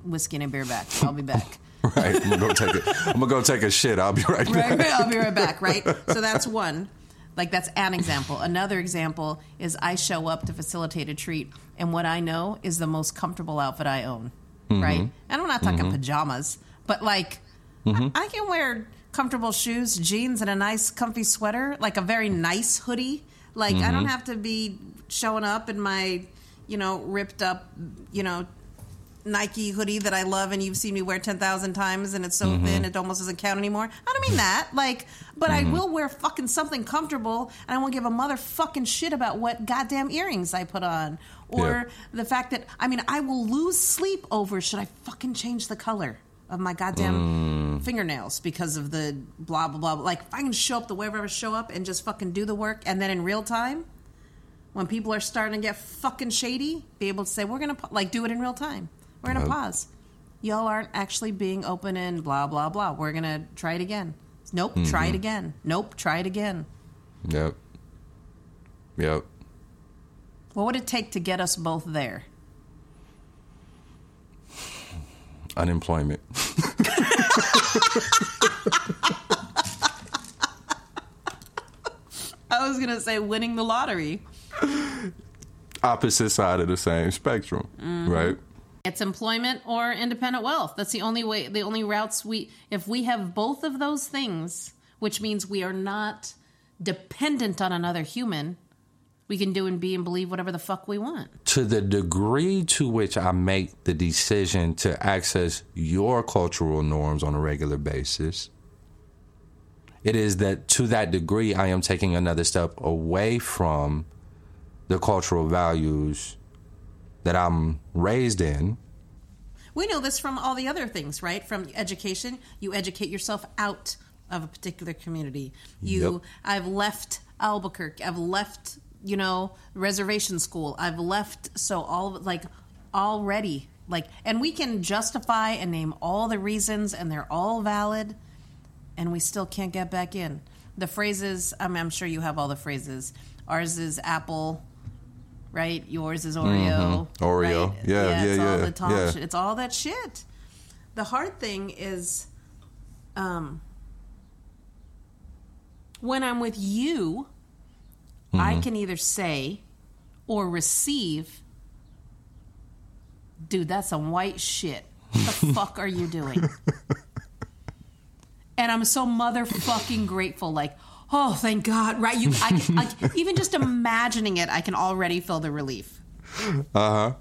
A: whiskey and a beer back. I'll be back."
B: Right? I'm gonna go take a, I'm gonna go take a shit. I'll be right back.
A: right, right, I'll be right back, right? So that's one. Like that's an example. Another example is I show up to facilitate a treat, and what I know is the most comfortable outfit I own, mm-hmm. right? And I'm not talking mm-hmm. pajamas, but like I, I can wear comfortable shoes, jeans, and a nice comfy sweater, like a very nice hoodie. Like I don't mm-hmm. have to be showing up in my, you know, ripped up, you know, Nike hoodie that I love and you've seen me wear 10,000 times and it's so mm-hmm. thin it almost doesn't count anymore. I don't mean that. Like, but I will wear fucking something comfortable and I won't give a motherfucking shit about what goddamn earrings I put on or
B: Yeah.
A: the fact that, I mean, I will lose sleep over should I fucking change the color of my goddamn fingernails because of the blah, blah, blah. Like, if I can show up the way I ever show up and just fucking do the work and then in real time, when people are starting to get fucking shady, be able to say, we're to, like, do it in real time. We're
B: Yep.
A: pause. Y'all aren't actually being open and blah, blah, blah. We're to try it again. Nope, try mm-hmm. it again. Nope, try it again.
B: Yep. Yep.
A: What would it take to get us both there?
B: Unemployment.
A: I was going to say winning the lottery.
B: Opposite side of the same spectrum, mm-hmm. right?
A: It's employment or independent wealth. That's the only way, the only routes we, if we have both of those things, which means we are not dependent on another human, we can do and be and believe whatever the fuck we want.
B: To the degree to which I make the decision to access your cultural norms on a regular basis, it is that to that degree I am taking another step away from the cultural values that I'm raised in.
A: We know this from all the other things, right? From education, you educate yourself out of a particular community. You,
B: Yep.
A: I've left Albuquerque. I've left, you know, reservation school. I've left. So all like already, like, and we can justify and name all the reasons, and they're all valid, and we still can't get back in. The phrases. I mean, I'm sure you have all the phrases. Ours is apple. Right, yours is Oreo.
B: Mhm. Oreo.
A: right?
B: Yeah,
A: it's
B: yeah,
A: all
B: yeah,
A: the tall
B: yeah.
A: shit. It's all that shit. The hard thing is, um, when I'm with you, I can either say or receive, dude, that's some white shit. What the fuck are you doing? And I'm so motherfucking grateful. Like, oh, thank God, right? You, I, I, even just imagining it, I can already feel the relief.
B: Uh huh.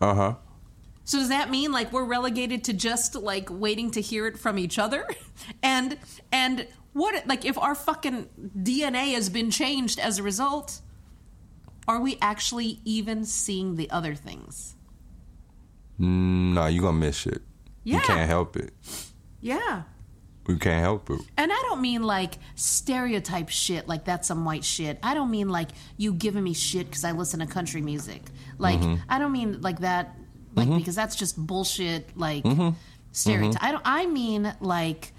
B: Uh huh.
A: So does that mean like we're relegated to just like waiting to hear it from each other? And and what like if our fucking DNA has been changed as a result, are we actually even seeing the other things?
B: Mm, no, you gonna miss shit. You can't help it.
A: Yeah.
B: We can't help it.
A: And I don't mean like stereotype shit, like that's some white shit. I don't mean like you giving me shit because I listen to country music. Like mm-hmm. I don't mean like that, like mm-hmm. because that's just bullshit. Like mm-hmm. stereotype. I don't. I mean like,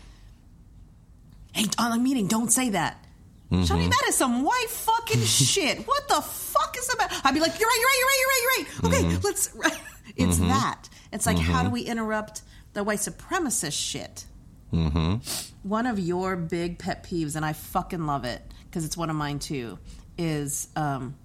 A: hey, on a meeting, don't say that. Shawty, mm-hmm. that is some white fucking shit. What the fuck is about? I'd be like, you're right, you're right, you're right, you're right, you're right. Mm-hmm. Okay, let's. It's mm-hmm. that. It's like, how do we interrupt the white supremacist shit? one of your big pet peeves, and I fucking love it because it's one of mine too, is um,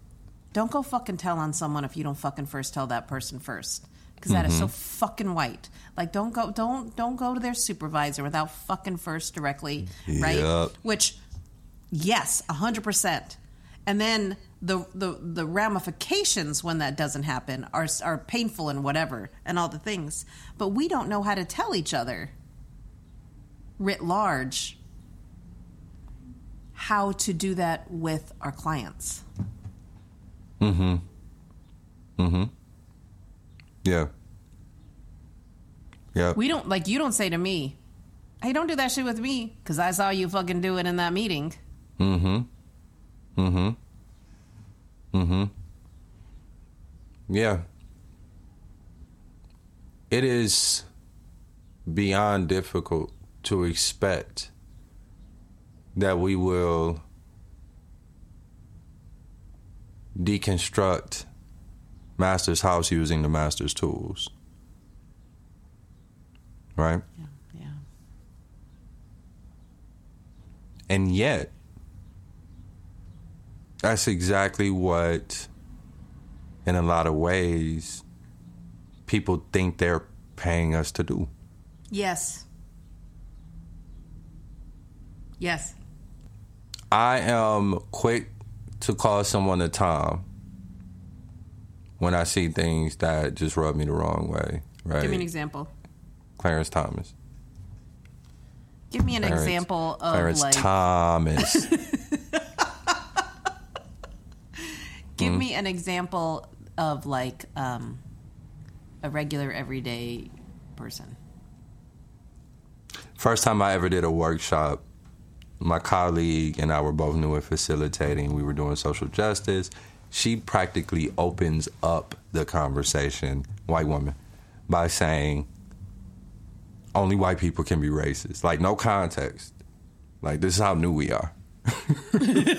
A: don't go fucking tell on someone if you don't fucking first tell that person first. Because is so mm-hmm. fucking white. Like, don't go, don't, don't go to their supervisor without fucking first directly, right?
B: Yep.
A: Which, yes, a hundred percent. And then the, the the ramifications when that doesn't happen are are painful and whatever and all the things. But we don't know how to tell each other writ large how to do that with our clients. Mm-hmm. Mm-hmm.
B: Yeah. Yeah.
A: We don't like you don't say to me, "Hey, don't do that shit with me cuz I saw you fucking do it in that meeting." Mm-hmm. Mm-hmm. Mm-hmm.
B: Yeah. It is beyond difficult to expect that we will deconstruct master's house using the master's tools. Right?
A: Yeah. Yeah.
B: And yet, that's exactly what, in a lot of ways, people think they're paying us to do.
A: Yes. Yes.
B: I am quick to call someone a Tom when I see things that just rub me the wrong way. Right?
A: Give me an example.
B: Clarence Thomas.
A: Give me an
B: Clarence-
A: example of
B: Clarence
A: like
B: Thomas.
A: give me an example of like um a regular everyday person.
B: First time I ever did a workshop, my colleague and I were both new at facilitating. We were doing social justice. She practically opens up the conversation, white woman, by saying, only white people can be racist. Like, no context. Like, this is how new we are. it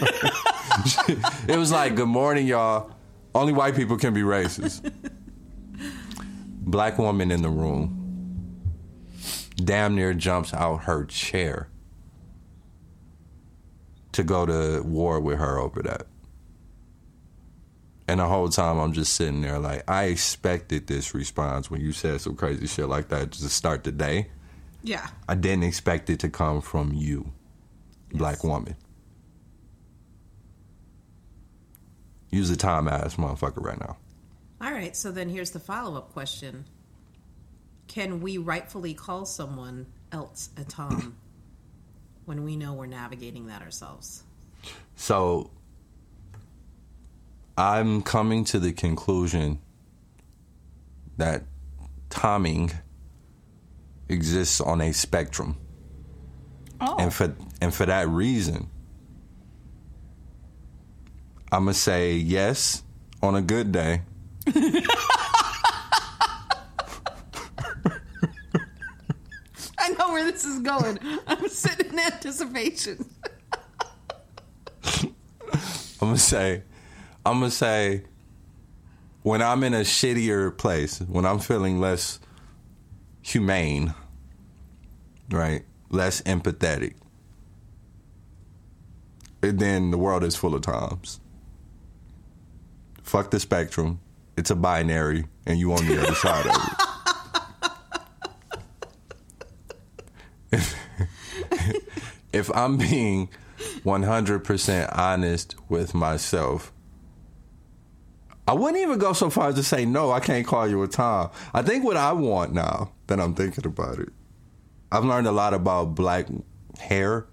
B: was like, good morning, y'all. Only white people can be racist. Black woman in the room damn near jumps out her chair to go to war with her over that. And the whole Tom I'm just sitting there like, I expected this response when you said some crazy shit like that to start the day.
A: Yeah.
B: I didn't expect it to come from you, black woman. Use a time ass motherfucker right now.
A: All right, so then here's the follow up question Can we rightfully call someone else a Tom when we know we're navigating that ourselves?
B: So I'm coming to the conclusion that timing exists on a spectrum.
C: Oh.
B: And for and for that reason, I'm gonna say yes on a good day.
A: I know where this is going. I'm sitting in anticipation.
B: I'm gonna say, I'm gonna say, when I'm in a shittier place, when I'm feeling less humane, right, less empathetic, then the world is full of Toms. Fuck the spectrum. It's a binary, and you on the other side of it. if I'm being 100% honest with myself, I wouldn't even go so far as to say, no, I can't call you a Tom. I think what I want now that I'm thinking about it, I've learned a lot about black hair.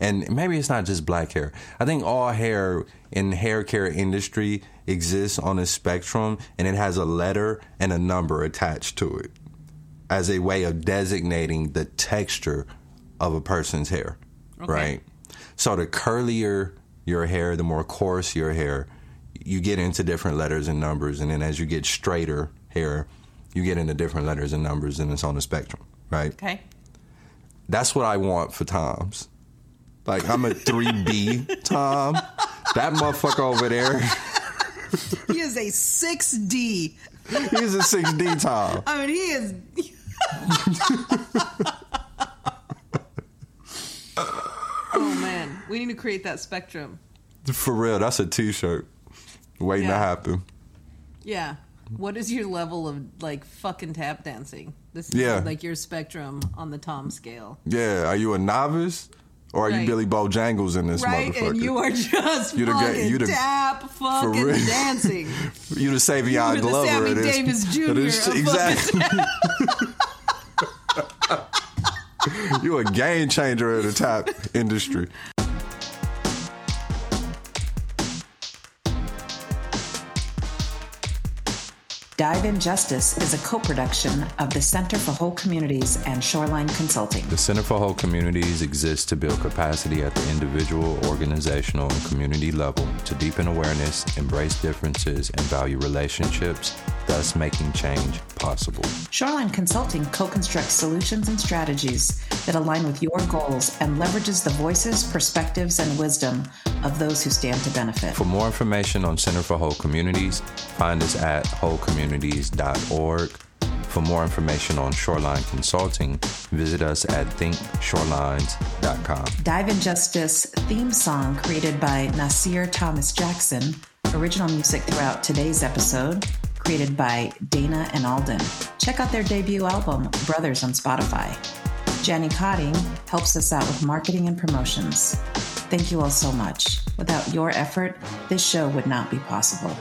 B: And maybe it's not just black hair. I think all hair in hair care industry exists on a spectrum and it has a letter and a number attached to it as a way of designating the texture of a person's hair. Right? So the curlier your hair, the more coarse your hair, you get into different letters and numbers, and then as you get straighter hair, you get into different letters and numbers, and it's on the spectrum, right?
A: Okay.
B: That's what I want for Toms. Like I'm a three B Tom. That motherfucker over there,
A: He is a 6D.
B: he's a six D Tom.
A: I mean, he is. oh, man. We need to create that spectrum.
B: For real, that's a T-shirt waiting to happen.
A: Yeah. What is your level of like fucking tap dancing? This is
B: Yeah.
A: like your spectrum on the Tom scale.
B: Yeah, are you a novice or are you
A: Right.
B: Billy Bojangles in this
A: Right?
B: motherfucker?
A: And you are just
B: You the
A: fucking
B: you the-
A: tap fucking dancing.
B: You the Savion
A: the
B: Glover.
A: Sammy
B: this-
A: Davis Jr.
B: this exactly. you a game changer in the tap industry.
C: Dive in Justice is a co production of the Center for Whole Communities and Shoreline Consulting.
B: The Center for Whole Communities exists to build capacity at the individual, organizational, and community level to deepen awareness, embrace differences, and value relationships, thus making change possible.
C: Shoreline Consulting co constructs solutions and strategies that align with your goals and leverages the voices, perspectives, and wisdom of those who stand to benefit.
B: For more information on Center for Whole Communities, find us at wholecommunities.org. For more information on Shoreline Consulting, visit us at thinkshorelines.com.
C: Dive in Justice theme song created by Nasir Thomas Jackson. Original music throughout today's episode created by Dana and Alden. Check out their debut album, Brothers, on Spotify. Jenny Cotting helps us out with marketing and promotions. Thank you all so much. Without your effort, this show would not be possible.